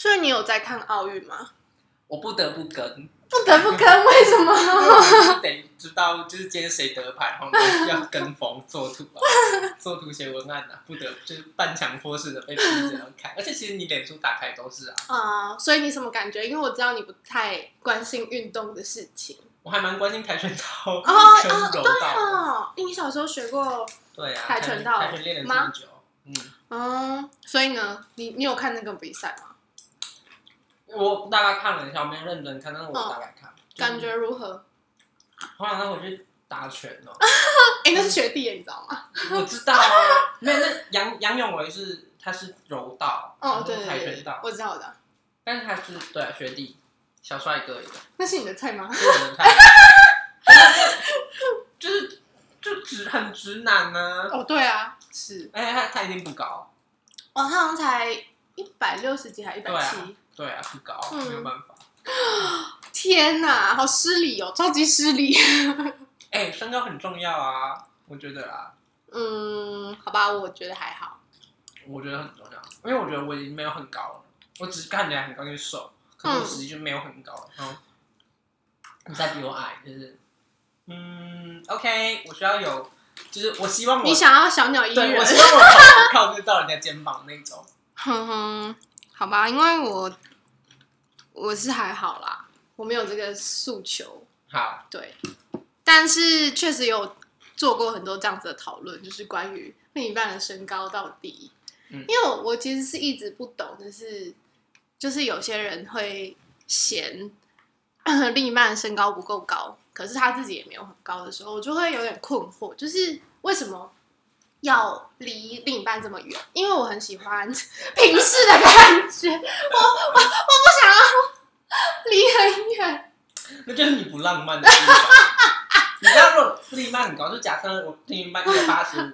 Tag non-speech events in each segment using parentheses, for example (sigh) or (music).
所以你有在看奥运吗？我不得不跟，不得不跟，为什么？我得知道就是今天谁得牌，然后要跟风做图啊，(laughs) 做图写文案啊，不得就是半强迫式的被逼着要看。而且其实你脸书打开都是啊，啊、所以你什么感觉？因为我知道你不太关心运动的事情。我还蛮关心跆拳道哦跟哦，对柔道的。哦，你小时候学过，对啊，跆拳道跆拳练了这么久，嗯，嗯，所以呢，你你有看那个比赛吗？我大概看了一下，我没有认真看，但是我大概看，就是感觉如何？后来他回去打拳哦，(laughs) 哎、那是学弟耶，你知道吗？我知道啊，没有那杨杨永维是他是柔道，哦，后对跆拳道，，我知道的。但是他是对啊学弟小帅哥一个，那是你的菜吗？是我的菜，(laughs) 就是就直很直男呢、哦，对啊，是。而且他他一定不高，哦，他好像才一百六十几还一百七。对啊不高，嗯没有办法。(gasps) 天哪，好失礼哦，超级失礼。(laughs) 哎、身高很重要啊，我觉得啊，嗯，好吧，我觉得还好。我觉得很重要，因为我觉得我已经没有很高了，我只是看起来很高，就是瘦，可是我实际就没有很高了。然后你再比我矮，就是嗯，OK，我需要有，就是我希望我你想要小鸟依人我？希望我靠靠得到人家肩膀那种。哼哼，好吧，因为我我是还好啦，我没有这个诉求。好，对，但是确实有做过很多这样子的讨论，就是关于另一半的身高到底。嗯因为我我其实是一直不懂的是，就是有些人会嫌 (clears throat) 另一半的身高不够高，可是他自己也没有很高的时候，我就会有点困惑，就是为什么要离另一半这么远？因为我很喜欢 (laughs) 平视的感觉，我我我不想要离很远。那就是你不浪漫的地方。你知道，如果另一半很高，就假设我另一半一百八十五，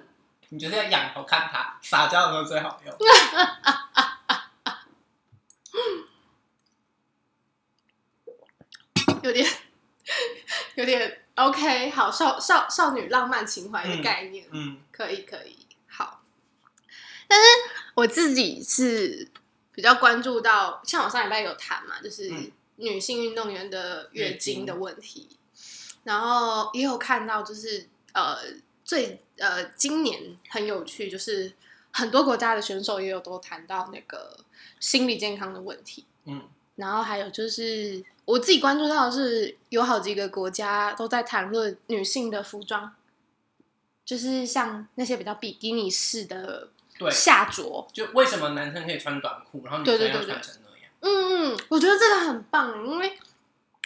你觉得要仰头看他，撒娇的时候最好用。(laughs) 有点有点 OK，好少少少女浪漫情怀的概念，嗯。可以可以。好。但是我自己是比较关注到，像我上礼拜有谈嘛，就是嗯。女性运动员的月经。的问题，然后也有看到就是呃最呃今年很有趣，就是很多国家的选手也有都谈到那个心理健康的问题。嗯。然后还有就是我自己关注到的是，有好几个国家都在谈论女性的服装，就是像那些比较比基尼式的对，下着。就为什么男生可以穿短裤，然后女生要穿成那样？嗯嗯，我觉得这个很棒，因为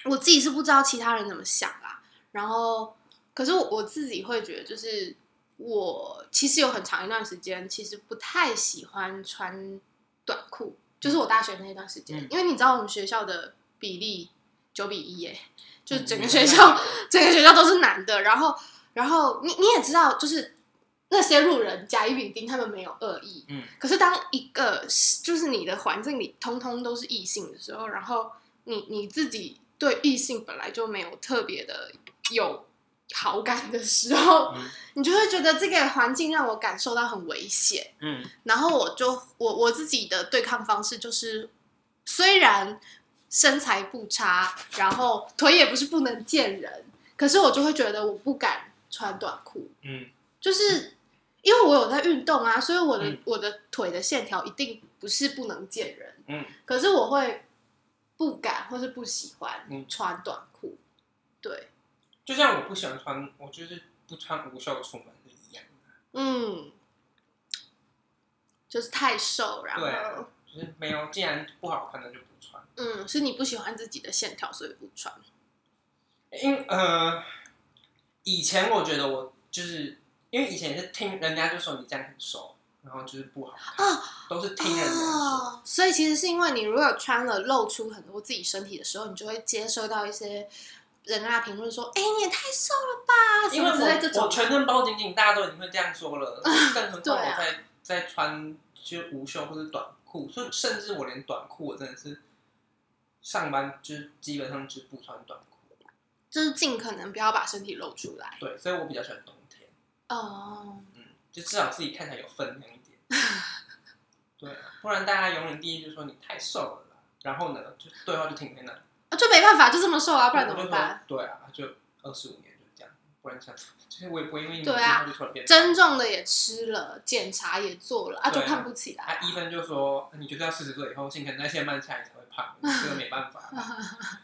我自己是不知道其他人怎么想啦。然后，可是我我自己会觉得，就是我其实有很长一段时间，其实不太喜欢穿短裤，就是我大学那一段时间，嗯因为你知道我们学校的比例九比一耶，就整个嗯学校、(laughs) 整个学校都是男的，然后然后你你也知道，就是那些路人甲乙丙丁他们没有恶意，嗯。可是当一个就是你的环境里通通都是异性的时候，然后你你自己对异性本来就没有特别的有好感的时候，嗯。(laughs) 你就会觉得这个环境让我感受到很危险。嗯。然后我就我我自己的对抗方式就是，虽然身材不差，然后腿也不是不能见人，可是我就会觉得我不敢穿短裤，嗯。就是因为我有在运动啊，所以我的、嗯我的腿的线条一定不是不能见人，嗯，可是我会不敢或是不喜欢嗯穿短裤，对，就像我不喜欢穿，我就是不穿无袖出门是一样的。嗯，就是太瘦，然后就是没有，既然不好看，那就不穿。嗯，是你不喜欢自己的线条，所以不穿。因呃，以前我觉得我就是因为以前是听人家就说你这样很瘦，然后就是不好看，啊都是听人家说。哦，所以其实是因为你如果穿了露出很多自己身体的时候，你就会接收到一些人啊评论说：“哎、你也太瘦了吧！”因为什么之类这种。我我全身包紧紧，大家都已经会这样说了，(laughs) 更何况我在在穿就无袖或者短裤，所以甚至我连短裤我真的是上班就是基本上就是不穿短裤。就是尽可能不要把身体露出来。对，所以我比较喜欢冬天，哦，嗯，就至少自己看起来有分量一点。(laughs) 对啊，不然大家永远第一就说你太瘦了啦。然后呢，就对话就停在那，啊，就没办法，就这么瘦啊，不然怎么办？对啊，就二十五年不然想就是我也不会因为你对啊就突然变增重的也吃了，检查也做了啊，就对啊胖不起来、他一分就说，你就是要四十岁以后新陈代谢慢下来，才会胖，(laughs) 这个没办法，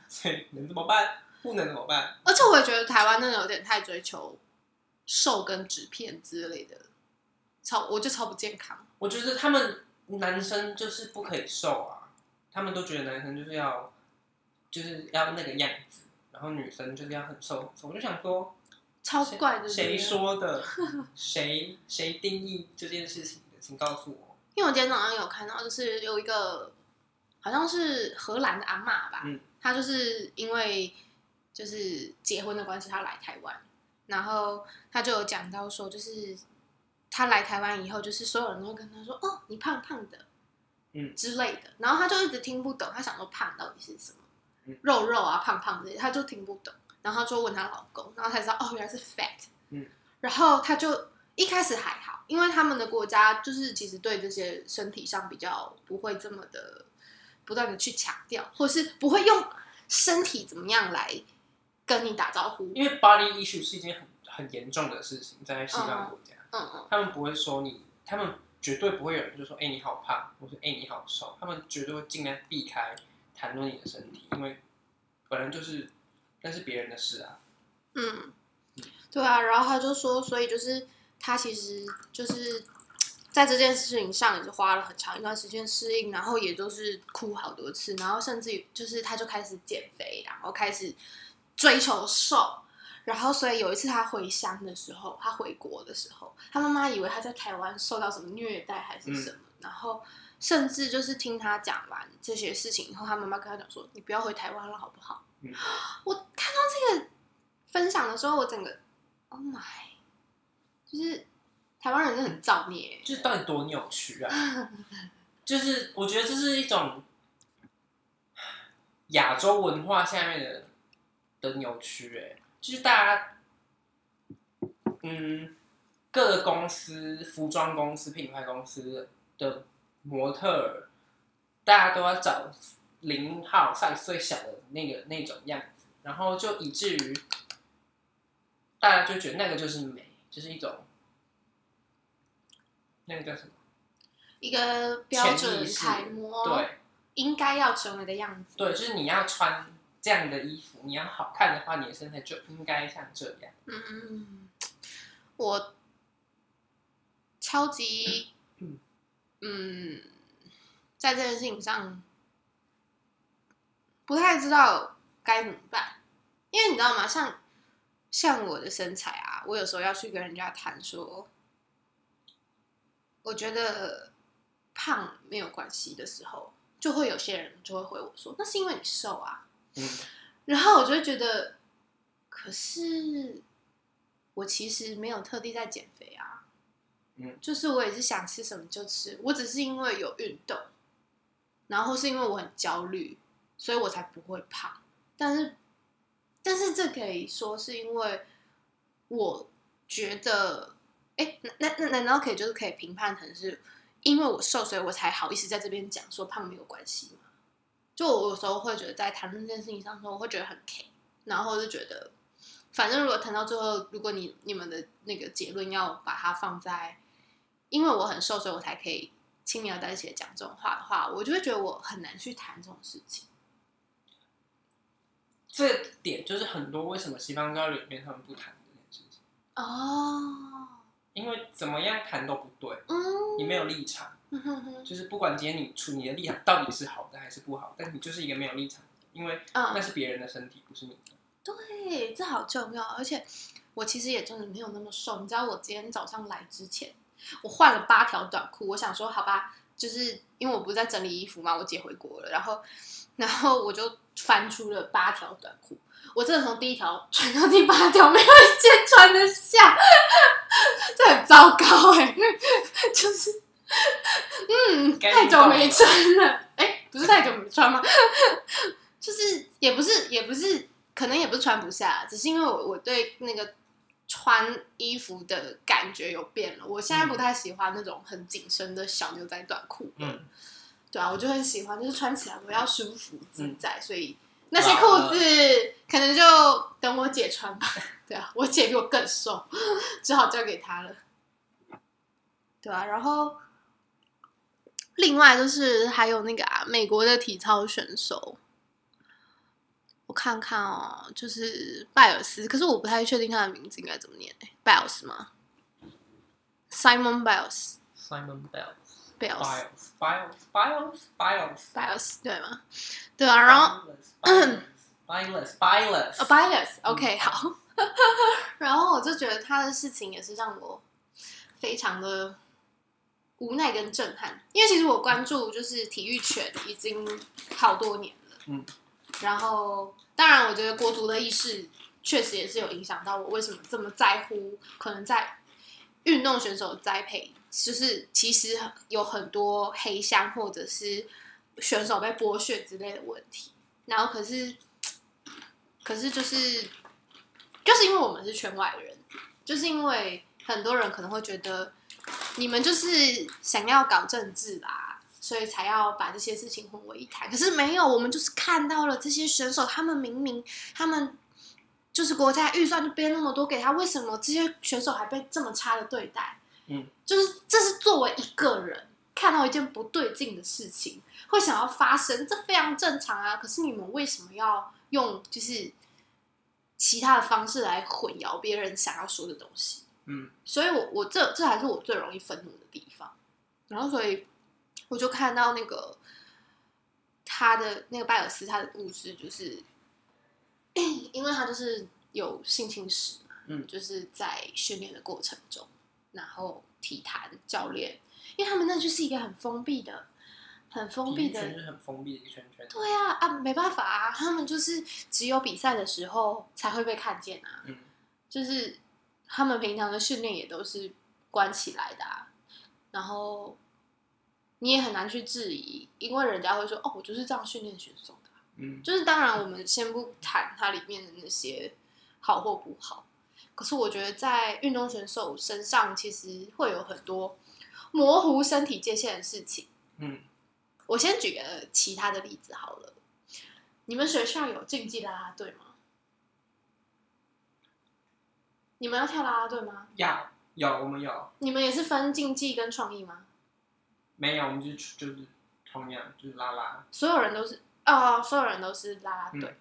所以能怎么办？不能怎么办？而且我也觉得台湾真的有点太追求瘦跟纸片之类的，超我就超不健康。我觉得他们男生就是不可以瘦啊，他们都觉得男生就是要就是要那个样子，然后女生就是要很瘦很瘦。我就想说，超怪的，谁？说的？谁 (laughs) 谁定义这件事情的？请告诉我。因为我今天早上有看到，就是有一个好像是荷兰的阿嬷吧，嗯她就是因为就是结婚的关系，她来台湾，然后她就有讲到说，就是她来台湾以后，就是所有人都会跟她说，哦，你胖胖的，嗯之类的，然后她就一直听不懂，她想说胖到底是什么，嗯肉肉啊，胖胖这些，她就听不懂，然后她就问她老公，然后才知道哦，原来是 fat，嗯，然后她就一开始还好，因为他们的国家就是其实对这些身体上比较不会这么的不断的去强调，或是不会用身体怎么样来跟你打招呼。因为 body issue 是一件很很严重的事情，在西方国家，嗯嗯，他们不会说你，他们绝对不会有人就说，哎、你好胖，或是哎、你好瘦，他们绝对会尽量避开谈论你的身体，因为本来就是那是别人的事啊。嗯，对啊，然后他就说，所以就是他其实就是在这件事情上也是花了很长一段时间适应，然后也就是哭好多次，然后甚至于就是他就开始减肥，然后开始追求瘦。然后，所以有一次他回乡的时候，他回国的时候，他妈妈以为他在台湾受到什么虐待还是什么，然后甚至就是听他讲完这些事情以后，他妈妈跟他讲说：“你不要回台湾了，好不好？”嗯我看到这个分享的时候，我整个 Oh my，就是台湾人真的很造孽。就是到底多扭曲啊！(laughs) 就是我觉得这是一种亚洲文化下面的的扭曲，哎，就是大家，嗯，各个公司、服装公司、品牌公司的模特儿，大家都要找零号 size 最小的那个那种样子，然后就以至于大家就觉得那个就是美，就是一种那个叫什么？一个标准楷模，对应该要成为的样子。对，就是你要穿这样的衣服，你要好看的话，你的身材就应该像这样。嗯嗯嗯，我超级嗯嗯，在这件事情上不太知道该怎么办，因为你知道吗？像像我的身材啊，我有时候要去跟人家谈说，我觉得胖没有关系的时候，就会有些人就会回我说，那是因为你瘦啊。嗯，然后我就会觉得，可是我其实没有特地在减肥啊，嗯，就是我也是想吃什么就吃，我只是因为有运动，然后是因为我很焦虑，所以我才不会胖。但是，但是这可以说是因为我觉得，哎，那那那难道可以就是可以评判成是因为我瘦，所以我才好意思在这边讲说胖没有关系吗？就我有时候会觉得在谈论这件事情上的时候，我会觉得很 K，然后就觉得，反正如果谈到最后，如果你你们的那个结论要把它放在，因为我很瘦，所以我才可以轻描淡写讲这种话的话，我就会觉得我很难去谈这种事情。这个点就是很多为什么西方教育里面他们不谈这件事情，哦，因为怎么样谈都不对，嗯，你没有立场，嗯哼哼，就是不管今天你出你的立场到底是好的还是不好，但你就是一个没有立场的，因为那嗯，是别人的身体，不是你的。对，这好重要。而且我其实也真的没有那么瘦，你知道，我今天早上来之前，我换了八条短裤。我想说，好吧，就是因为我不是在整理衣服嘛，我姐回国了，然后，然后我就翻出了八条短裤。我真的从第一条穿到第八条，没有一件穿得下，这很糟糕哎、就是，嗯，太久没穿了，哎、不是太久没穿吗？(laughs) 就是也不是也不是，可能也不是穿不下，只是因为我我对那个穿衣服的感觉有变了。我现在不太喜欢那种很紧身的小牛仔短裤。嗯，对啊，我就很喜欢，就是穿起来我要舒服自嗯在，所以那些裤子可能就等我姐穿吧。(laughs) 对啊，我姐比我更瘦，(laughs) 只好交给她了。对啊，然后另外就是还有那个啊，美国的体操选手，我看看哦，就是拜尔斯，可是我不太确定他的名字应该怎么念、欸，拜尔斯吗？Simon Biles。Simon Bells。Biles Biles Biles Biles Biles 对吗？对啊，然后 Biles Biles Biles 呃 Biles，OK、好。(laughs) 然后我就觉得他的事情也是让我非常的无奈跟震撼，因为其实我关注就是体育圈已经好多年了，嗯，然后当然我觉得国足的意识确实也是有影响到我为什么这么在乎，可能在运动选手栽培，就是其实有很多黑箱或者是选手被剥削之类的问题，然后可是可是就是就是因为我们是圈外人，就是因为很多人可能会觉得你们就是想要搞政治啦，所以才要把这些事情混为一谈。可是没有，我们就是看到了这些选手，他们明明他们就是国家预算就编那么多给他，为什么这些选手还被这么差的对待？嗯，就是这是作为一个人看到一件不对劲的事情，会想要发生，这非常正常啊。可是你们为什么要用就是其他的方式来混淆别人想要说的东西？嗯所以我我这这还是我最容易愤怒的地方。然后所以我就看到那个他的那个拜尔斯他的故事，就是因为他就是有性侵史嘛，嗯就是在训练的过程中，然后体坛教练，因为他们那就是一个很封闭的、很封闭的是很封闭的一圈圈。对啊啊，没办法啊，他们就是只有比赛的时候才会被看见啊，嗯就是他们平常的训练也都是关起来的啊，然后你也很难去质疑，因为人家会说哦，我就是这样训练选手的啊，嗯就是当然我们先不谈它里面的那些好或不好，可是我觉得在运动选手身上其实会有很多模糊身体界限的事情。嗯，我先举个其他的例子好了。你们学校有竞技啦啦队吗？你们要跳啦啦队吗？有有我们有你们也是分竞技跟创意吗？没有？我们就是就是同样就是啦啦。所有人都是哦，所有人都是啦啦队。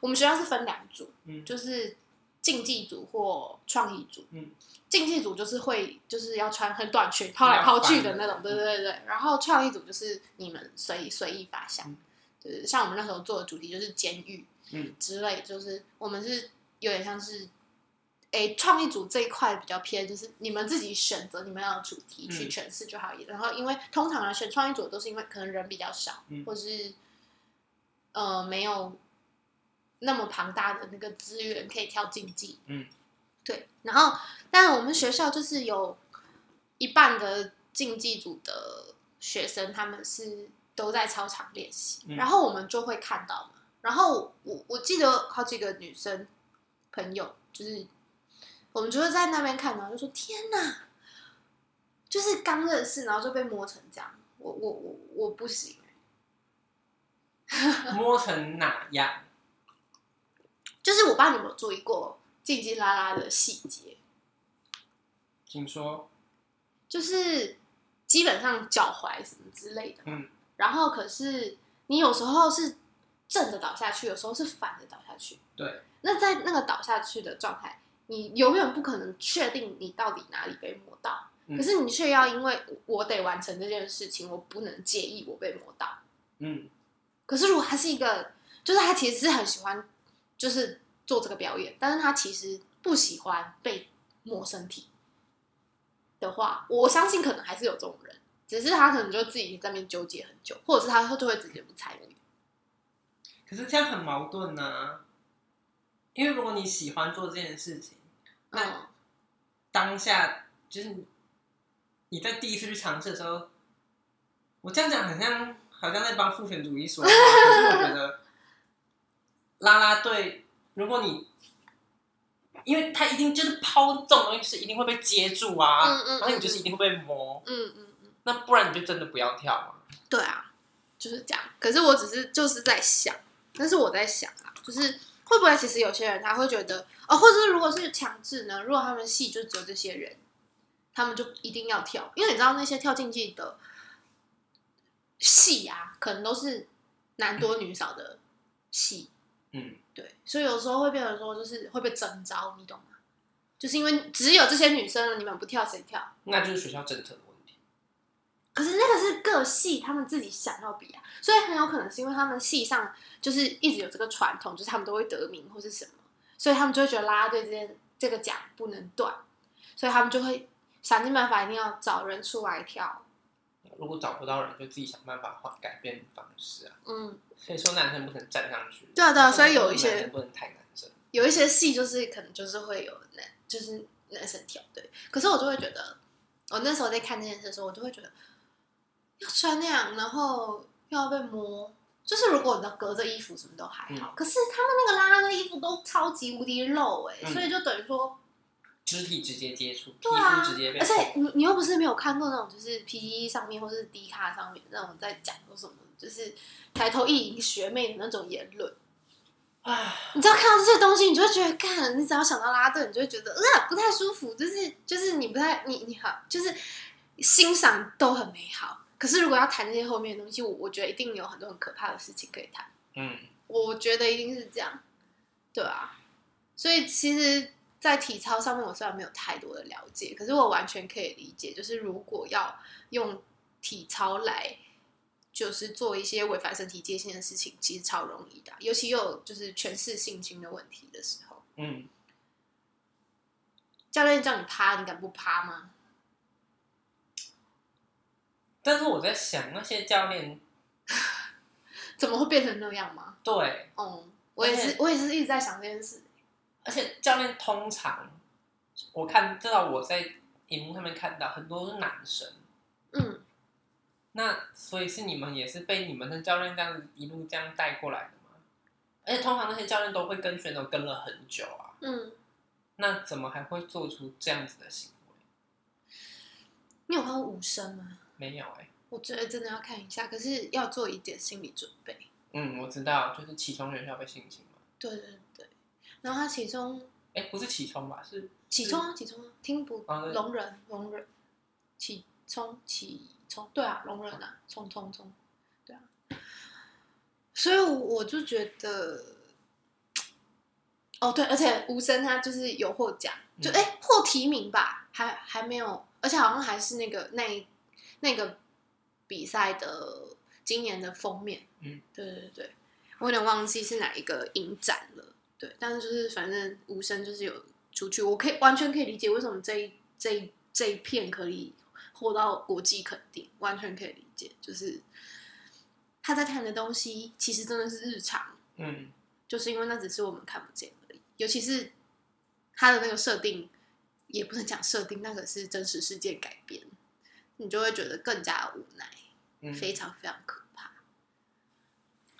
我们学校是分两组，嗯就是竞技组或创意组。嗯，竞技组就是会就是要穿很短裙抛来抛去的那种，对对对对。然后创意组就是你们随随意发想，嗯就是像我们那时候做的主题就是监狱，嗯之类，就是我们是有点像是。诶，创意组这一块比较偏，就是你们自己选择你们要的主题去嗯诠释就好。然后，因为通常来选创意组都是因为可能人比较少，嗯或是呃没有那么庞大的那个资源可以跳竞技。嗯，对。然后，但我们学校就是有一半的竞技组的学生，他们是都在操场练习，嗯然后我们就会看到嘛。然后我我记得好几个女生朋友，就是我们就会在那边看到，就说天哪，就是刚认识，然后就被摸成这样，我我我我不行。(laughs) 摸成哪样？就是我不知道你有没有注意过竞技啦啦的细节，请说。就是基本上脚踝什么之类的，嗯，然后可是你有时候是正的倒下去，有时候是反的倒下去。对，那在那个倒下去的状态，你永远不可能确定你到底哪里被磨到，嗯可是你却要因为我得完成这件事情，我不能介意我被磨到。嗯可是如果他是一个，就是他其实是很喜欢，就是做这个表演，但是他其实不喜欢被摸身体的话，我相信可能还是有这种人，只是他可能就自己在那边纠结很久，或者是他就会直接不参与。可是这样很矛盾呢、因为如果你喜欢做这件事情，那嗯，当下就是你你在第一次去尝试的时候，我这样讲很像好像在帮父权主义说话，可是我觉得啦啦队，如果你因为他一定就是抛这种东西，就是一定会被接住啊，嗯嗯嗯然后你就是一定会被磨，嗯嗯嗯，那不然你就真的不要跳嘛。对啊，就是这样。可是我只是就是在想，但是我在想啊，就是会不会其实有些人他会觉得哦，或者是如果是强制呢？如果他们戏就只有这些人，他们就一定要跳，因为你知道那些跳竞技的戏啊，可能都是男多女少的戏，嗯，对，所以有时候会变成说就是会被征召，你懂吗？就是因为只有这些女生了，你们不跳谁跳？那就是学校政策的问题。可是那个是各系他们自己想要比啊，所以很有可能是因为他们系上就是一直有这个传统，就是他们都会得名或是什么，所以他们就会觉得啦啦队这件这个奖不能断，所以他们就会想尽办法一定要找人出来跳。如果找不到人，就自己想办法换改变方式啊。嗯，所以说男生不能站上去。对啊对啊所以有一些男生不能太男生。有一些戏就是可能就是会有男就是男生跳对，可是我就会觉得，我那时候在看这件事的时候，我就会觉得要穿那样，然后又要被摸。就是如果你要隔着衣服什么都还好，可是他们那个拉拉的衣服都超级无敌露哎、嗯所以就等于说，肢体直接接触，皮肤直接被而且。你你又不是没有看过那种就是 P E 上面或是 D 卡上面那种在讲说什么，就是抬头意淫学妹的那种言论。唉，你知道看到这些东西，你就会觉得，干，你只要想到拉队，你就会觉得，呃，不太舒服，就是就是你不太，你你好，就是欣赏都很美好，可是如果要谈那些后面的东西，我我觉得一定有很多很可怕的事情可以谈，嗯，我觉得一定是这样，对啊，所以其实，在体操上面，我虽然没有太多的了解，可是我完全可以理解，就是如果要用体操来。就是做一些违反身体界限的事情，其实超容易的啊，尤其又有就是权势性侵的问题的时候，嗯，教练叫你趴，你敢不趴吗？但是我在想，那些教练 (laughs) 怎么会变成那样吗？对，嗯、我也是，我也是一直在想这件事。而且教练通常我看至少我在荧幕上面看到很多都是男生，嗯，那所以是你们也是被你们的教练这样子一路这样带过来的吗？而且通常那些教练都会跟选手跟了很久啊，嗯，那怎么还会做出这样子的行为？你有看过无声吗？没有哎、我觉得真的要看一下，可是要做一点心理准备。嗯，我知道，就是起床学校被性侵嘛。对对对，然后他其中哎、不是起冲吧？是起冲啊，起冲啊，听不聋人聋人，起冲起冲，对啊，聋人啊，冲冲冲，对啊，所以我我就觉得，哦对，而且吴声他就是有获奖，就嗯哎、获提名吧，还还没有，而且好像还是那个那一那个比赛的今年的封面，嗯，对对对，我有点忘记是哪一个影展了。对，但是就是反正无声就是有出去，我可以完全可以理解为什么这一这一这一片可以获到国际肯定，完全可以理解，就是他在谈的东西其实真的是日常，嗯就是因为那只是我们看不见而已，尤其是他的那个设定，也不能讲设定，那个是真实事件改编，你就会觉得更加无奈。嗯，非常非常可怕。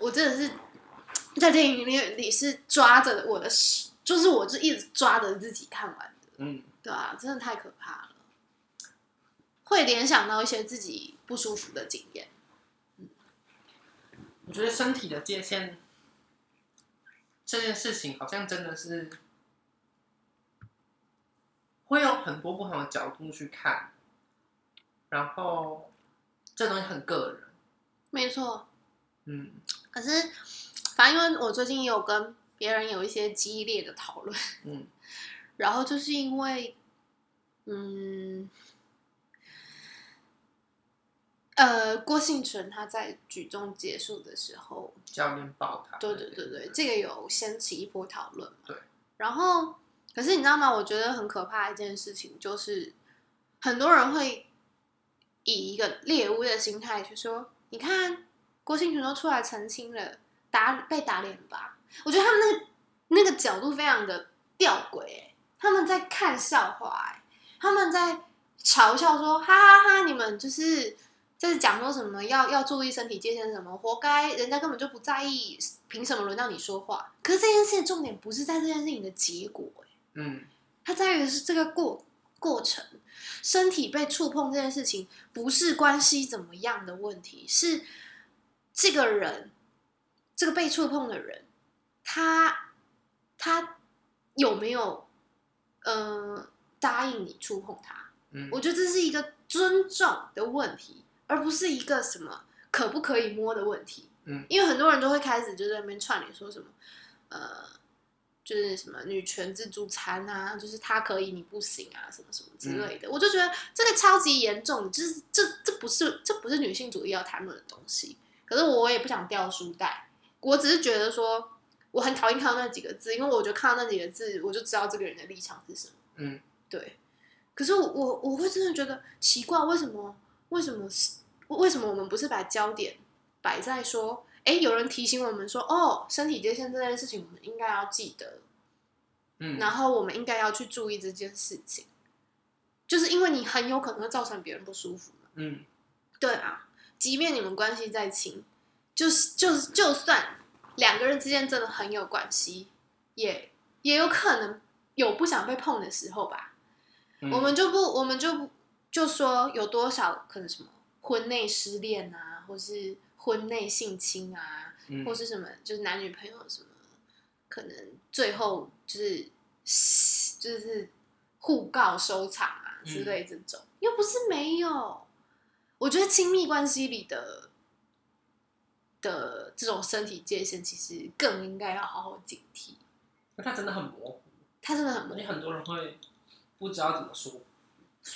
我真的是在电影里里是抓着我的手，就是我就一直抓着自己看完的，嗯对啊，真的太可怕了，会联想到一些自己不舒服的经验。我觉得身体的界限这件事情，好像真的是会有很多不同的角度去看，然后这东西很个人，没错，嗯。可是反正因为我最近也有跟别人有一些激烈的讨论，嗯然后就是因为，嗯，呃，郭幸存他在举重结束的时候，教练抱他，对对对对，这个有掀起一波讨论嘛。对。然后，可是你知道吗？我觉得很可怕的一件事情就是，很多人会以一个猎物的心态去说：“你看，郭幸存都出来澄清了，打被打脸吧？”我觉得他们那个那个角度非常的吊诡、欸，他们在看笑话、欸，他们在嘲笑说：“哈哈哈你们就是。”在讲说什么要要注意身体界限什么，活该，人家根本就不在意，凭什么轮到你说话？可是这件事的重点不是在这件事情的结果、欸，嗯它在于的是这个过过程，身体被触碰这件事情不是关系怎么样的问题，是这个人，这个被触碰的人，他他有没有呃答应你触碰他？嗯，我觉得这是一个尊重的问题，而不是一个什么可不可以摸的问题。嗯，因为很多人都会开始就在那边串联说什么，呃，就是什么女权自助餐啊，就是他可以你不行啊，什么什么之类的。我就觉得这个超级严重，就是这这不是这不是女性主义要谈论的东西。可是我也不想掉书袋，我只是觉得说我很讨厌看到那几个字，因为我觉得看到那几个字，我就知道这个人的立场是什么。嗯，对。可是我我我会真的觉得奇怪，为什么为什么是为什么我们不是把焦点摆在说，哎，有人提醒我们说，哦，身体界限这件事情，我们应该要记得，嗯，然后我们应该要去注意这件事情，就是因为你很有可能会造成别人不舒服嘛。嗯，对啊，即便你们关系再亲，就是就是就算两个人之间真的很有关系，也也有可能有不想被碰的时候吧。嗯我们就不，我们就不就说有多少可能什么婚内失恋啊，或是婚内性侵啊，嗯或是什么就是男女朋友什么，可能最后就是就是互告收场啊嗯之类这种，又不是没有。我觉得亲密关系里的的这种身体界限，其实更应该要好好警惕。那它真的很模糊，他真的很模糊，你很多人会不知道怎么说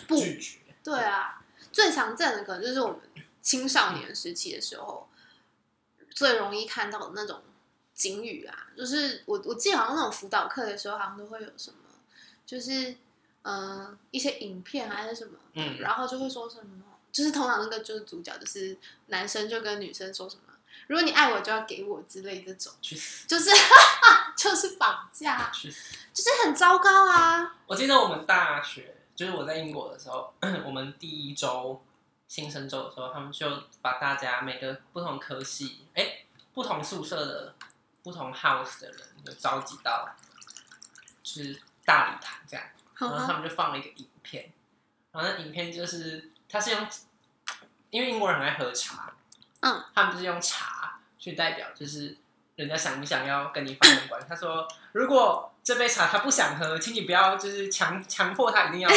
不拒绝。对啊，最常见的可能就是我们青少年时期的时候，最容易看到的那种警语啊，就是我我记得好像那种辅导课的时候，好像都会有什么，就是嗯、呃一些影片还是什么，嗯然后就会说什么，就是通常那个就是主角就是男生就跟女生说什么，如果你爱我就要给我之类这种，去死！就是 (laughs) 就是绑架，去死！就是很糟糕啊。我记得我们大学，就是我在英国的时候，(clears throat) 我们第一周新生周的时候，他们就把大家每个不同科系，哎、不同宿舍的不同 house 的人，就召集到，就是大礼堂这样，然后他们就放了一个影片，然后那影片就是他是用，因为英国人很爱喝茶，嗯，他们就是用茶去代表，就是人家想不想要跟你发生关系。他说，如果这杯茶他不想喝，请你不要就是强强迫他一定要喝。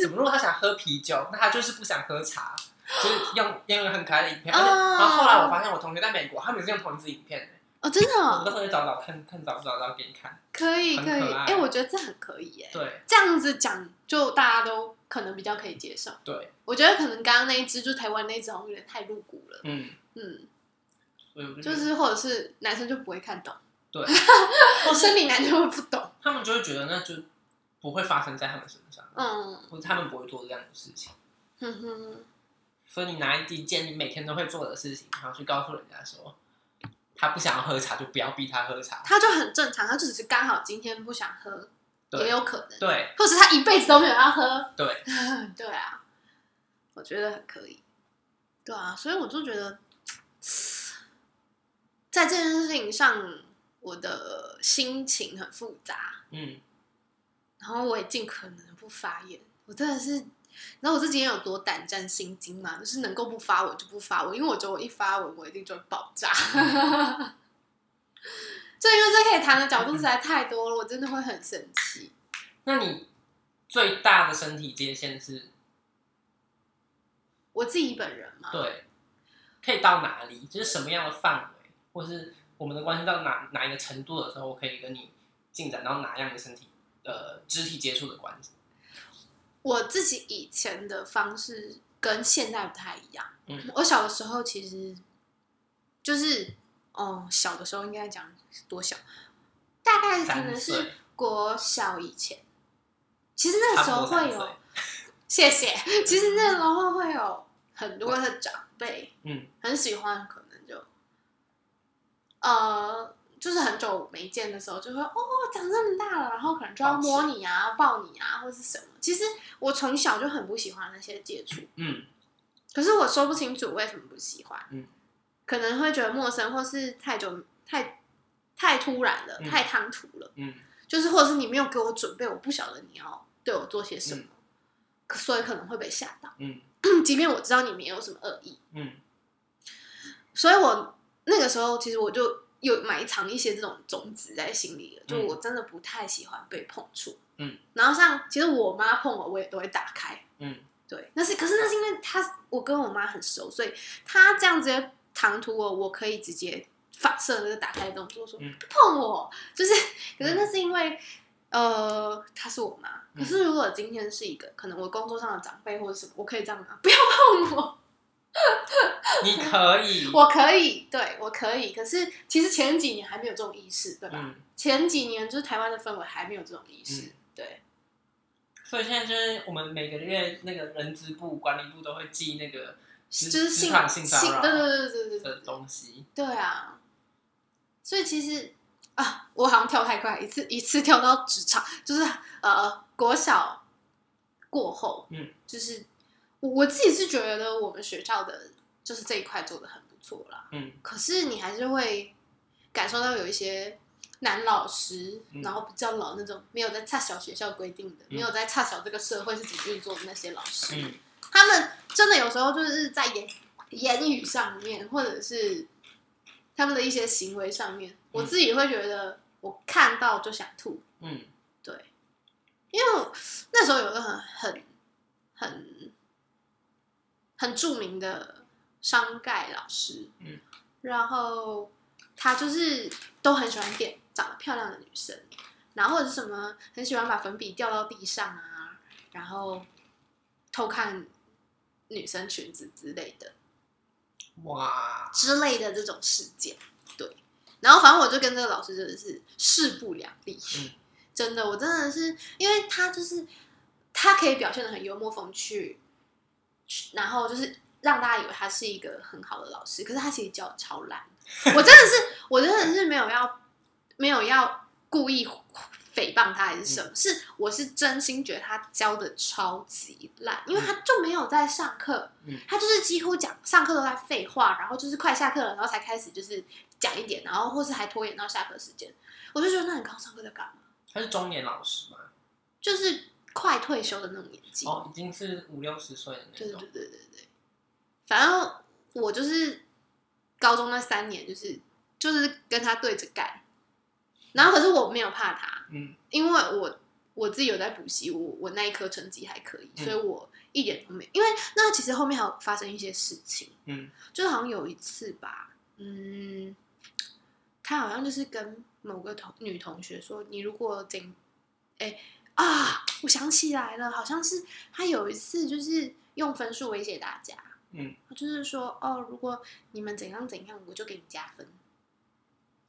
什么？如果他想喝啤酒，那他就是不想喝茶。就是用用一个很可爱的影片，而且后后来我发现我同学在美国，他们也是用同一支影片的。哦，真的、我哦、到时候找找看看找不找到给你看。可以可以，哎、我觉得这很可以耶。对这样子讲，就大家都可能比较可以接受。对，我觉得可能刚刚那一只，就台湾那一只，好像有点太露骨了。嗯，嗯，就就是或者是男生就不会看懂，对，(laughs) 或生理男就会不懂。他们就会觉得那就不会发生在他们身上，嗯或者他们不会做这样的事情。哼哼，所以你拿一件你每天都会做的事情，然后去告诉人家说，他不想要喝茶，就不要逼他喝茶。他就很正常，他就只是刚好今天不想喝，对也有可能，对或是他一辈子都没有要喝。对，(laughs) 对啊，我觉得很可以。对啊，所以我就觉得，(tsk) 在这件事情上，我的心情很复杂，嗯，然后我也尽可能不发言。我真的是，你知道我这几天有多胆战心惊吗？就是能够不发我就不发我，因为我觉得我一发我，我一定就会爆炸。(laughs) 就因为这可以谈的角度实在太多了，我真的会很生气。那你最大的身体界限是我自己本人嘛，对，可以到哪里？就是什么样的范围，或是我们的关系到哪哪一个程度的时候，我可以跟你进展到哪样的身体呃肢体接触的关系？我自己以前的方式跟现在不太一样。嗯，我小的时候其实就是，哦，小的时候应该讲多小，大概可能是，国小以前。其实那个时候会有谢谢。(laughs) 其实那时候会有很多的长辈嗯很喜欢，可能就，呃，就是很久没见的时候，就会哦，长这么大了，然后可能就要摸你啊、抱你啊，或是什么。其实我从小就很不喜欢那些接触，嗯可是我说不清楚为什么不喜欢。嗯，可能会觉得陌生，或是太久太太突然了，嗯太唐突了。嗯就是或者是你没有给我准备，我不晓得你要对我做些什么，嗯所以可能会被吓到。嗯 (clears throat) 即便我知道你没有什么恶意，嗯所以我那个时候其实我就有埋藏一些这种种子在心里了，就嗯我真的不太喜欢被碰触。嗯，然后像其实我妈碰我，我也都会打开。嗯，对，那是可是那是因为她我跟我妈很熟，所以她这样直接唐突我，我可以直接反射那个打开的动作，说、嗯不碰我，就是可是那是因为。呃，她是我妈。可是如果今天是一个可能我工作上的长辈或者什么，我可以这样吗？不要碰我，你可以，我可以，对我可以。可是其实前几年还没有这种意识，对吧？嗯，前几年就是台湾的氛围还没有这种意识，嗯对，所以现在就是我们每个月那个人资部管理部都会寄那个职就是性性骚扰对对对对对对的对，东西，对啊。所以其实啊，我好像跳太快，一次一次跳到职场，就是呃国小过后，嗯，就是我我自己是觉得我们学校的就是这一块做的很不错啦，嗯可是你还是会感受到有一些男老师，嗯然后比较老那种没有在差小学校规定的，嗯没有在差小这个社会是怎么运作的那些老师，嗯他们真的有时候就是在言言语上面，或者是他们的一些行为上面，我自己会觉得我看到就想吐，嗯。对，因为那时候有个很很很很著名的商盖老师，嗯，然后他就是都很喜欢点长得漂亮的女生，然后或者是什么很喜欢把粉笔掉到地上啊，然后偷看女生裙子之类的哇，之类的这种事件，对。然后反正我就跟这个老师真的是势不两立，嗯 (laughs) 真的，我真的是因为他就是他可以表现的很幽默风趣，然后就是让大家以为他是一个很好的老师，可是他其实教的超烂。我真的是，我真的是没有要没有要故意诽谤他还是什么，是我是真心觉得他教的超级烂，因为他就没有在上课，嗯。他就是几乎讲上课都在废话，然后就是快下课了，然后才开始就是讲一点，然后或是还拖延到下课时间，我就觉得那你刚上课在干嘛？他是中年老师吗？就是快退休的那种年纪。哦，已经是五六十岁的那种。对对，对对对，反正我就是高中那三年，就是就是跟他对着干，然后可是我没有怕他，嗯因为我我自己有在补习，我我那一科成绩还可以，嗯所以我一点都没，因为那其实后面还有发生一些事情，嗯就是好像有一次吧，嗯，他好像就是跟某个同女同学说，你如果怎，哎啊，我想起来了，好像是他有一次就是用分数威胁大家，嗯，就是说哦，如果你们怎样怎样，我就给你加分。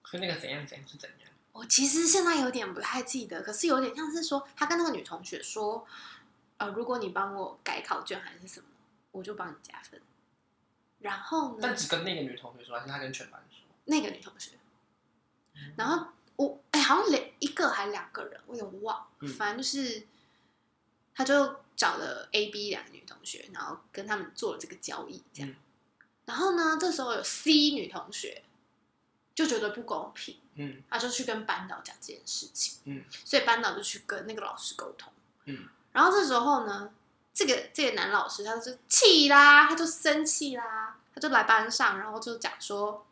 所以那个怎样怎样是怎样？我其实现在有点不太记得，可是有点像是说，他跟那个女同学说，呃，如果你帮我改考卷还是什么，我就帮你加分。然后呢但，只跟那个女同学说，还是他跟全班说？那个女同学，嗯然后我哎、好像两一个还两个人，我有点忘，嗯反正就是他就找了 A、B 两个女同学，然后跟他们做了这个交易，这样。嗯然后呢，这时候有 C 女同学就觉得不公平，嗯。他就去跟班导讲这件事情，嗯，所以班导就去跟那个老师沟通，嗯，然后这时候呢，这个这个男老师他就气啦，他就生气啦，他就来班上，然后就讲说，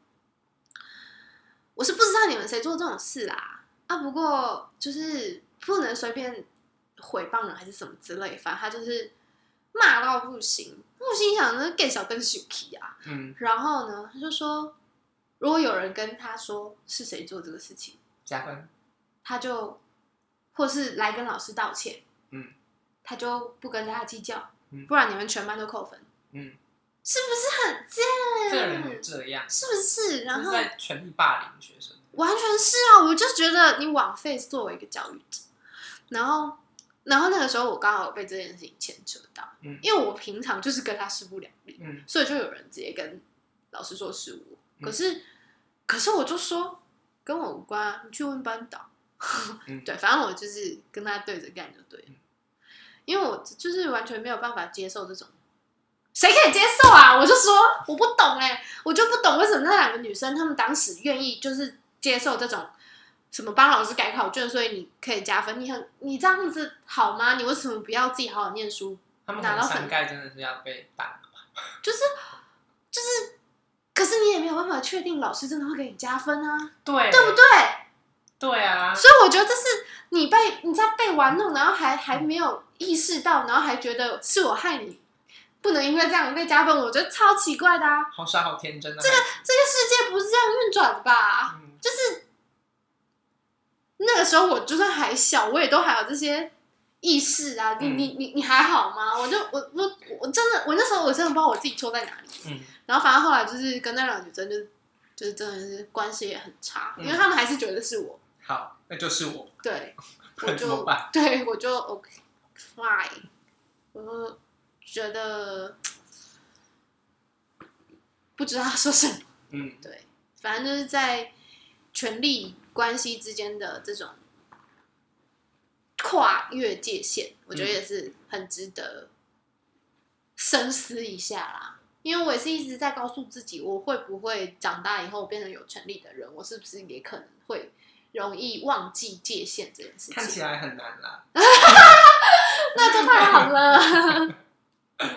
我是不知道你们谁做这种事啦，啊，不过就是不能随便诽谤人还是什么之类，反正他就是骂到不行。我心想，那更小更小气啊，嗯，然后呢，他就说，如果有人跟他说是谁做这个事情，加分。他就或是来跟老师道歉，嗯，他就不跟大家计较，嗯不然你们全班都扣分，嗯，是不是很贱？这个人也这样，是不是？然后就是在全力霸凌学生。完全是啊，我就觉得你枉费作为一个教育者，然后。然后那个时候我刚好有被这件事情牵扯到，嗯因为我平常就是跟他势不两立，嗯所以就有人直接跟老师说是我。嗯可是，可是我就说跟我无关啊，你去问班导。嗯对，反正我就是跟他对着干就对了，嗯因为我就是完全没有办法接受这种，谁可以接受啊？我就说我不懂哎、我就不懂为什么那两个女生她们当时愿意就是接受这种什么帮老师改考卷，所以你可以加分，你很你这样子好吗？你为什么不要自己好好念书？他们拿到很盖真的是要被打。就是就是，可是你也没有办法确定老师真的会给你加分啊，对对不对？对啊，所以我觉得这是你被你在被玩弄，然后还还没有意识到，然后还觉得是我害你，不能因为这样被加分，我觉得超奇怪的啊！好傻好天真啊！这个这个世界不是这样运转的吧？嗯，就是那个时候我就算还小，我也都还有这些意识啊。你嗯你你你还好吗？我就我我我真的我那时候我真的不知道我自己错在哪里。嗯然后反正后来就是跟那两个女生就就是真的是关系也很差，嗯因为他们还是觉得是我。好，那就是我，对，(laughs) 我就？对我就 OK fine，我就觉得不知道说什么。嗯，对，反正就是在权力关系之间的这种跨越界限，我觉得也是很值得深思一下啦。因为我也是一直在告诉自己，我会不会长大以后变成有权利的人，我是不是也可能会容易忘记界限这件事情？看起来很难啦。(laughs) 那就太好了。(laughs)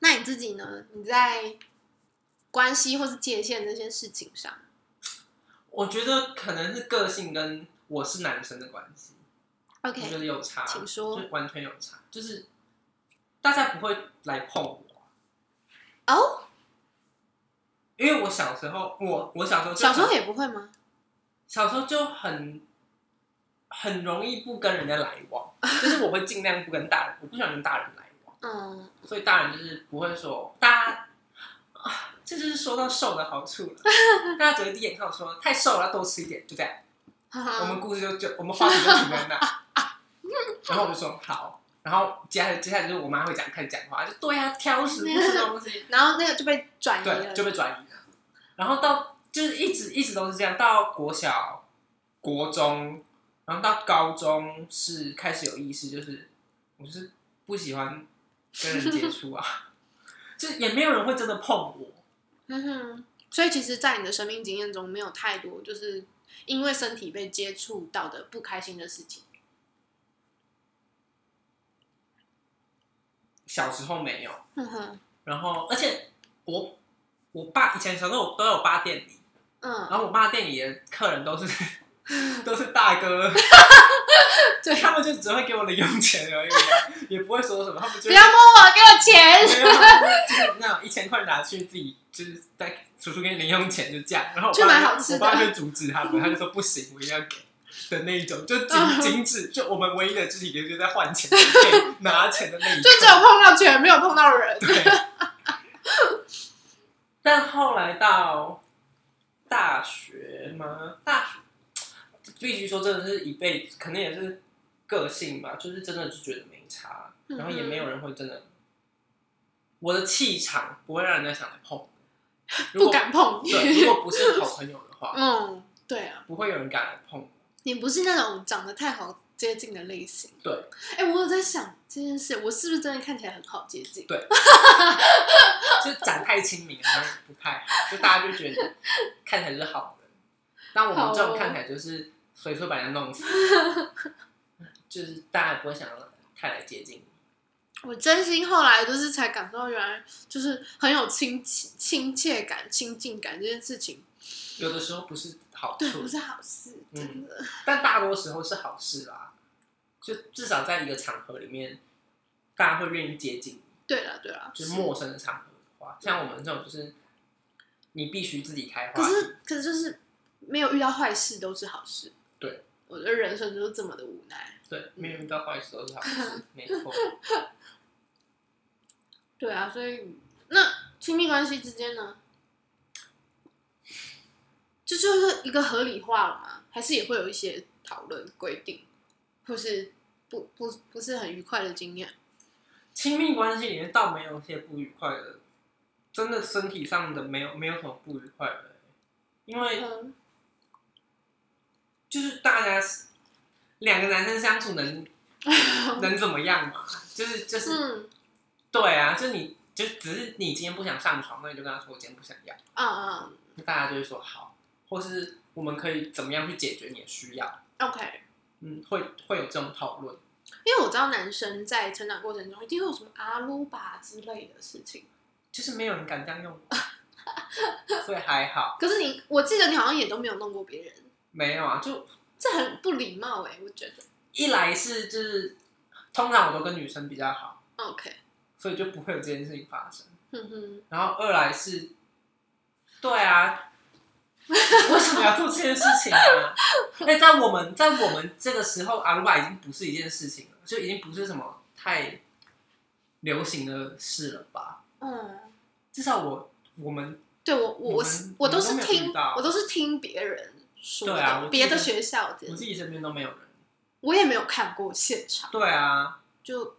那你自己呢？你在关系或是界限这些事情上，我觉得可能是个性跟我是男生的关系，我觉得有差，请说就完全有差，就是大家不会来碰我，哦，因为我小时候，我我小时候小时候也不会吗？小时候就很很容易不跟人家来往，就是我会尽量不跟大人，我不喜欢跟大人来往，(laughs) 嗯，所以大人就是不会说大家。啊，这就是说到瘦的好处了。(laughs) 大家只会第一眼看我说太瘦了，要多吃一点，就这样。我们故事就就我们话题就停在那，(laughs) 然后我就说好，然后接下来接下来就是我妈会讲开始讲话，就对啊，挑食不吃东西，(laughs) 然后那个就被转移对，了，就被转移了。然后到就是一直一直都是这样，到国小、国中，然后到高中是开始有意识，就是我是不喜欢跟人接触啊，就也没有人会真的碰我。嗯哼。所以其实，在你的生命经验中，没有太多就是因为身体被接触到的不开心的事情。小时候没有，嗯哼，然后而且我我爸以前小时候我都有爸店里，嗯，然后我爸店里的客人都是 (laughs) 都是大哥，(laughs) 对，他们就只会给我零用钱而已啊，(laughs) 也不会说什么，他们就不要摸我，给我钱。那种一千块拿去自己就是在叔叔给你零用钱就这样，然后我去爸买好吃的我爸就阻止他们，他就说不行，我一定要给。的那一种，就仅嗯仅止，就我们唯一的肢体接触就在换钱、拿钱的那一刻，就只有碰到钱，没有碰到人。对。但后来到大学吗？大学必须说，真的是一辈子，可能也是个性吧，就是真的就觉得没差，嗯然后也没有人会真的，我的气场不会让人家想来碰 (laughs) 不敢碰。对，如果不是好朋友的话，(laughs) 嗯，对啊，不会有人敢来碰我。你不是那种长得太好接近的类型。对，哎、我有在想这件事，我是不是真的看起来很好接近？对，就是长太亲民，好像不太好，就大家就觉得看起来就是好人。但我们这种看起来就是随时把人家弄死，(laughs) 就是大家也不会想要太来接近你。我真心后来就是才感受到，原来就是很有亲切亲切感、亲近感这件事情，有的时候不是好对，处不，是好事，真的。但大多时候是好事啦。就至少在一个场合里面，大家会愿意接近你。对了，对了，就是陌生的场合的话，像我们这种就是你必须自己开花可。是可是就是没有遇到坏事都是好事。对，我的人生就是这么的无奈。对，没有遇到坏事都是好事，(laughs) 没错。对啊，所以那亲密关系之间呢，这就是一个合理化了吗？还是也会有一些讨论规定，或是不不不是很愉快的经验？亲密关系里面倒没有一些不愉快的，真的身体上的没有没有什么不愉快的，因为嗯，就是大家是两个男生相处能 (laughs) 能怎么样嘛？就是就是、嗯对啊，就你就只是你今天不想上床，那你就跟他说我今天不想要，嗯嗯那大家就会说好，或是我们可以怎么样去解决你的需要，，OK，嗯，会会有这种讨论。因为我知道男生在成长过程中一定会有什么阿鲁巴之类的事情。(laughs) 就是没有人敢这样用我，(laughs) 所以还好。可是你，我记得你好像也都没有弄过别人，没有啊，就这很不礼貌哎、我觉得。一来是就是通常我都跟女生比较好，OK，所以就不会有这件事情发生。然后二来是，对啊，为什么要做这件事情呢？(laughs) 那在我们在我们这个时候，阿鲁巴已经不是一件事情了，就已经不是什么太流行的事了吧？嗯，至少我我们对我我我都是听我都是听别人说对啊，别的学校的我，自己身边都没有人。我也没有看过现场，对啊，就。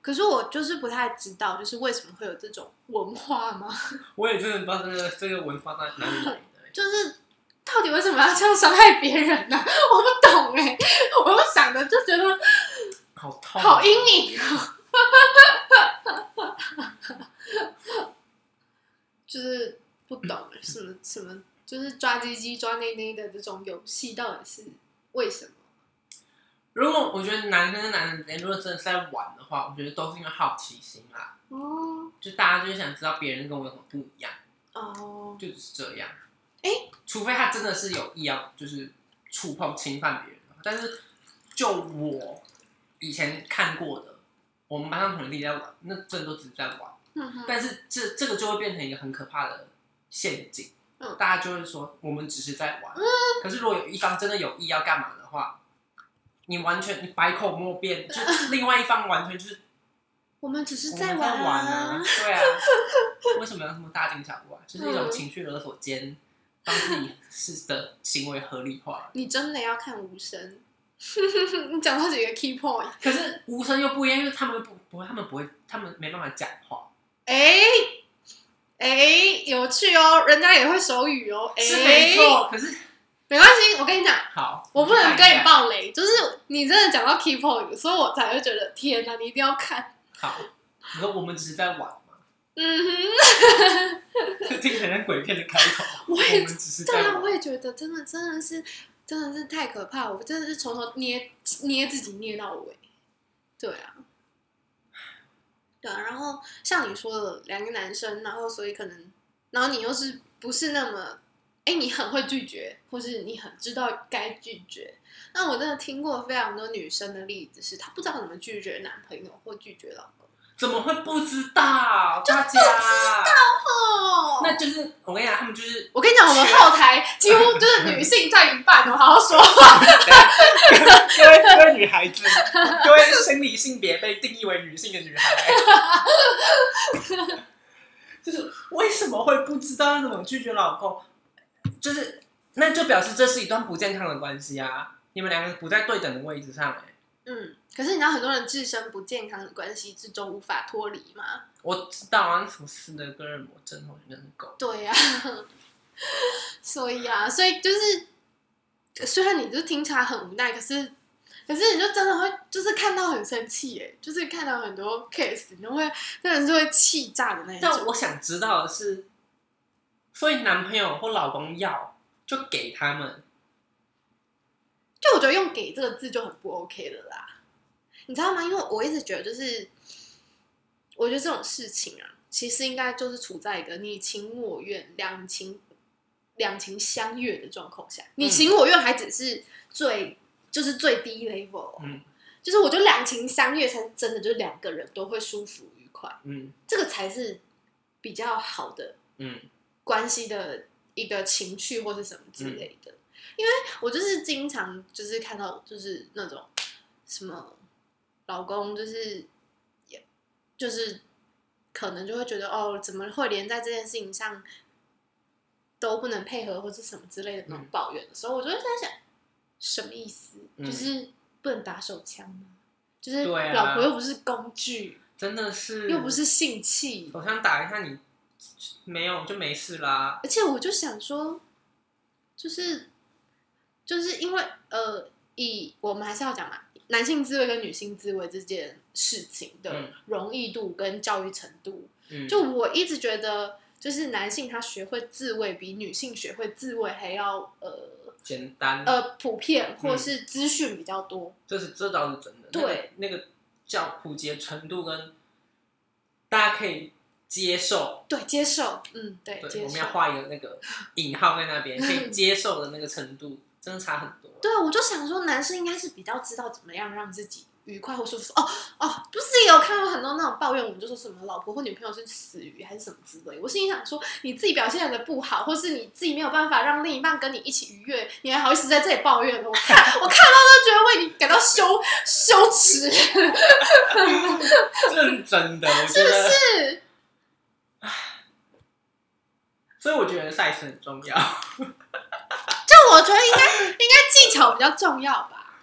可是我就是不太知道，就是为什么会有这种文化吗？(laughs) 我也真的不知道这个这个文化在哪里来的。(laughs) 就是到底为什么要这样伤害别人呢、我不懂哎、我又想的就觉得好痛，好阴影哦。(laughs) 就是不懂什么什么，就是抓鸡鸡、抓内内的这种游戏到底是为什么？如果我觉得男生跟男生之间如果真的是在玩的话，我觉得都是因为好奇心啦，哦就大家就是想知道别人跟我有什么不一样，哦，就只是这样。诶除非他真的是有意要就是触碰侵犯别人，但是就我以前看过的，我们班上同学在玩，那真的都只是在玩。嗯哼，但是这这个就会变成一个很可怕的陷阱，嗯。大家就会说我们只是在玩，可是如果有一方真的有意要干嘛的话，你完全你百口莫辩，就 (laughs) 另外一方完全就是我们只是在玩玩啊，对啊，(laughs) 为什么要这么大惊小怪？就是一种嗯情绪勒索兼帮自己是的行为合理化。你真的要看无声。(laughs) 你讲到几个 key point，可是无声又不一样，因为他们不不会，他们不会，他们没办法讲话，哎、哎、有趣哦，人家也会手语哦，哎、是没错。可是没关系，我跟你讲，好，我不能跟你。爆雷，就是你真的讲到 key point，所以我才会觉得天哪，你一定要看。好，你说我们只是在玩嘛，嗯哼，听起来像鬼片的开头。(laughs) 我也们只是对啊，我也觉得真的真的是真的是太可怕，我真的是从头捏捏自己捏到尾。对啊，对，然后像你说的两个男生，然后所以可能，然后你又是不是那么，哎，你很会拒绝，或是你很知道该拒绝。那我真的听过非常多女生的例子，是她不知道怎么拒绝男朋友或拒绝老公。怎么会不知道？大家，哦那就是我跟你讲，他们就是我跟你讲，我们后台几乎就是 (laughs) 女性占一半我，好好说话。各位各位女孩子，(laughs) 各位生理性别被定义为女性的女孩，就是为什么会不知道要怎么拒绝老公？就是那就表示这是一段不健康的关系啊！你们两个不在对等的位置上、欸，嗯，可是你知道很多人置身不健康的关系之中无法脱离吗？我知道啊，什么斯德哥尔摩症候群真是够。对呀、(laughs) 所以啊，所以就是虽然你就听起来很无奈，可是可是你就真的会就是看到很生气哎，就是看到很多 case，你就会真的是会气炸的那一种。但我想知道的是，所以男朋友或老公要就给他们，就我觉得用“给”这个字就很不 OK 了啦，你知道吗？因为我一直觉得就是，我觉得这种事情啊，其实应该就是处在一个你情我愿、两情两情相悦的状况下。你情我愿还只是最就是最低 level，嗯就是我觉得两情相悦才是真的，就是两个人都会舒服愉快，嗯这个才是比较好的嗯关系的一个情趣或是什么之类的。因为我就是经常就是看到就是那种什么老公就是也就是可能就会觉得哦，怎么会连在这件事情上都不能配合或是什么之类的那种嗯抱怨的时候，我就会在想什么意思？嗯就是不能打手枪吗？就是老婆又不是工具，真的是又不是性器，手枪打一下你没有就没事啦。而且我就想说，就是就是因为呃，以我们还是要讲嘛，男性自慰跟女性自慰这件事情的嗯容易度跟教育程度，嗯，就我一直觉得，就是男性他学会自慰比女性学会自慰还要呃简单，呃普遍，或嗯是资讯比较多。这是这倒是真的。对那个，那个教普及程度跟大家可以接受，对，接受，嗯，对，对，接受我们要。画一个那个引号在那边，可以 (laughs) 接受的那个程度，真的差很多。对，我就想说，男生应该是比较知道怎么样让自己愉快或舒服。哦哦，不是也有看到很多那种抱怨，我们就说什么老婆或女朋友是死鱼还是什么之类。我心里想说，你自己表现的不好，或是你自己没有办法让另一半跟你一起愉悦，你还好意思在这里抱怨？我看我看到都觉得为你感到羞羞耻，(laughs) 这是真的，我觉得，是所以我觉得赛事很重要。就我觉得应该应该技巧比较重要吧。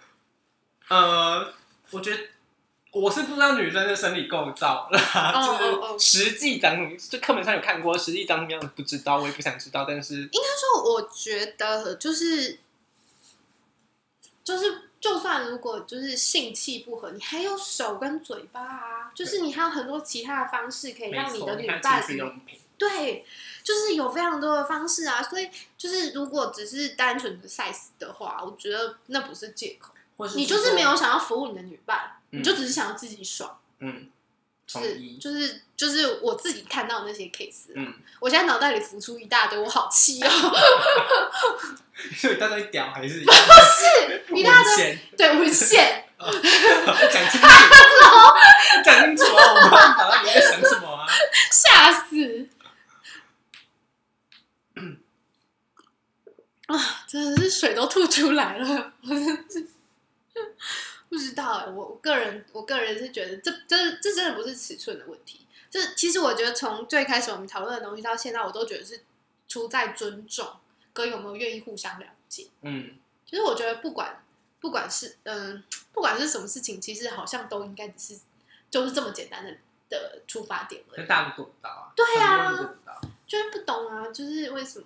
呃，我觉得我是不知道女生的生理构造啦，哦哦哦就是实际长什么，就课本上有看过，实际长什么样子不知道，我也不想知道。但是，应该说我觉得就是就是，就算如果就是性气不合，你还有手跟嘴巴啊，就是你还有很多其他的方式可以没让你的女伴情趣用品，对，就是有非常多的方式啊。所以就是如果只是单纯的 size 的话，我觉得那不是借口，或是你就是说没有，想要服务你的女伴，嗯你就只是想要自己爽。嗯，就是就是就是我自己看到那些 case，、嗯，我现在脑袋里浮出一大堆，我好气哦，(laughs) 所以大家屌还是 (laughs) 不是一大堆，对文献，(laughs) 讲清楚，讲清楚啊！我不然打到你在想什么啊？吓死！啊，真的是水都吐出来了，我真的是不知道哎、我我个人我个人是觉得这这这真的不是尺寸的问题，这其实我觉得从最开始我们讨论的东西到现在，我都觉得是出在尊重跟有没有愿意互相了解。嗯，其实我觉得不管不管是嗯不管是什么事情，其实好像都应该只是就是这么简单的的出发点而已。可大家都做不到啊，对啊。就是不懂啊，就是为什么？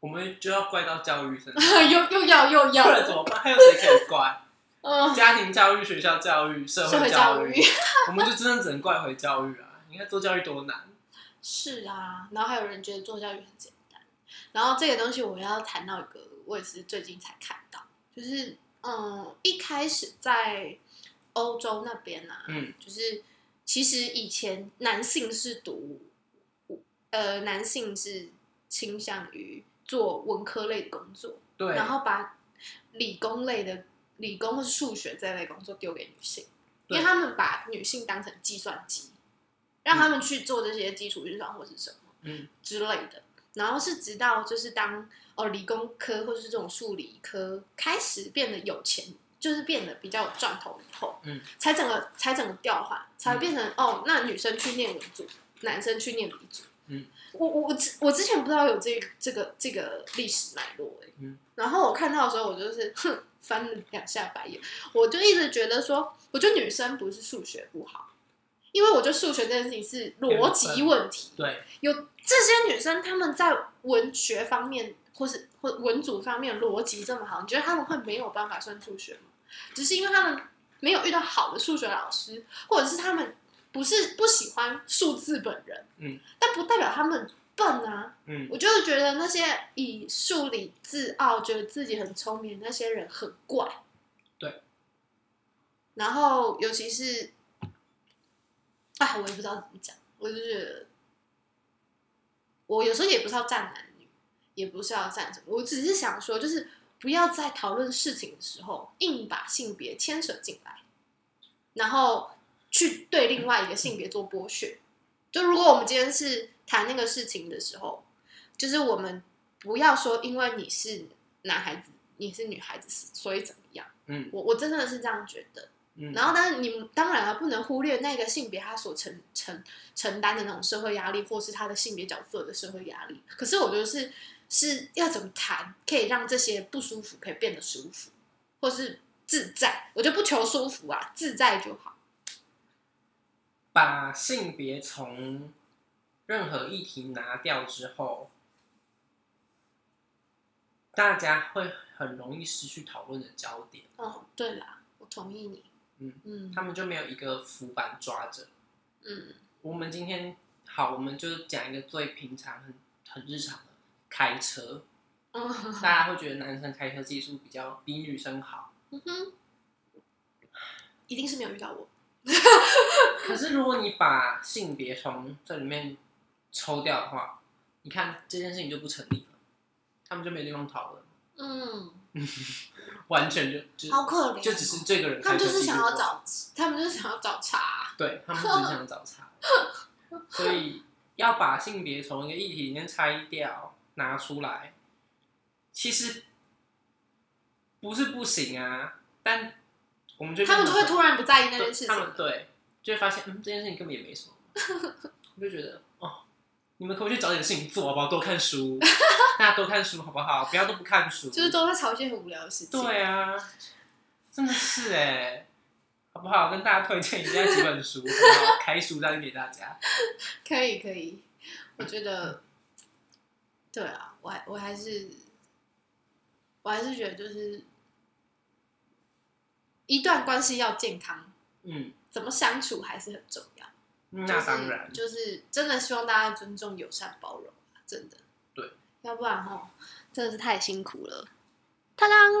我们就要怪到教育身上，(laughs) 又又要又不然，怎么办？还有谁可以怪？(laughs) 嗯，家庭教育、学校教育、社社会会教育育，(laughs) 我们就真的只能怪回教育啊！你看做教育多难，是啊。然后还有人觉得做教育很简单，然后这个东西我要谈到一个，我也是最近才看到，就是嗯，一开始在欧洲那边啊，嗯，就是其实以前男性是读，呃，男性是倾向于做文科类的工作，对，然后把理工类的理工或是数学这类工作丢给女性，因为他们把女性当成计算机，让他们去做这些基础运算或是什么嗯之类的。然后是直到就是当哦理工科或者是这种数理科开始变得有钱，就是变得比较有赚头以后，嗯，才整个才整个调换，才变成、哦，那女生去念文组，男生去念理组。嗯，我我我之我之前不知道有这这个这个历史脉络哎、嗯，然后我看到的时候，我就是哼翻了两下白眼，我就一直觉得说，我觉得女生不是数学不好，因为我觉得数学这件事情是逻辑问题，对，有这些女生她们在文学方面或是或文组方面逻辑这么好，你觉得她们会没有办法算数学吗？只是因为她们没有遇到好的数学老师，或者是她们不是不喜欢数字本人，嗯，但不代表他们笨啊。嗯我就是觉得那些以数理自傲、觉得自己很聪明那些人很怪。对。然后，尤其是，哎，我也不知道怎么讲，我就觉得，我有时候也不是要站男女，也不是要站什么，我只是想说，就是不要在讨论事情的时候硬把性别牵扯进来，然后去对另外一个性别做剥削。就如果我们今天是谈那个事情的时候，就是我们不要说因为你是男孩子，你是女孩子，所以怎么样？嗯我我真的是这样觉得。嗯，然后，但是你们当然了，不能忽略那个性别他所承承承担的那种社会压力，或是他的性别角色的社会压力。可是我觉得是是要怎么谈，可以让这些不舒服可以变得舒服，或是自在。我就不求舒服啊，自在就好。把性别从任何议题拿掉之后，大家会很容易失去讨论的焦点，哦，对啦，我同意你。嗯嗯他们就没有一个浮板抓着。嗯，我们今天好，我们就讲一个最平常、很很日常的开车。嗯 (laughs) 大家会觉得男生开车技术比较比女生好，嗯哼，一定是没有遇到我。(laughs) 可是如果你把性别从这里面抽掉的话，你看这件事情就不成立了，他们就没地方讨论，嗯，完全就就好可怜哦。就只是这个人他们就是想要找，他们就是想要找茬。对他们只是想找茬，(laughs) 所以要把性别从一个议题里面拆掉拿出来，其实不是不行啊，但我们就他们就会突然不在意那件对他们事情。对就会发现，嗯，这件事情根本也没什么，我就觉得哦，你们可不可以去找点事情做好不好？多看书，(laughs) 大家多看书好不好？不要都不看书，就是都在吵一些很无聊的事情。对啊，真的是哎，好不好？跟大家推荐一下几本书，好不好开书单给大家。(laughs) 可以可以，我觉得，对啊，我还我还是，我还是觉得就是一段关系要健康，嗯，怎么相处还是很重要。那当然，就是、就是真的希望大家尊重、友善、包容啊，真的。对，要不然哈，真的是太辛苦了。当当。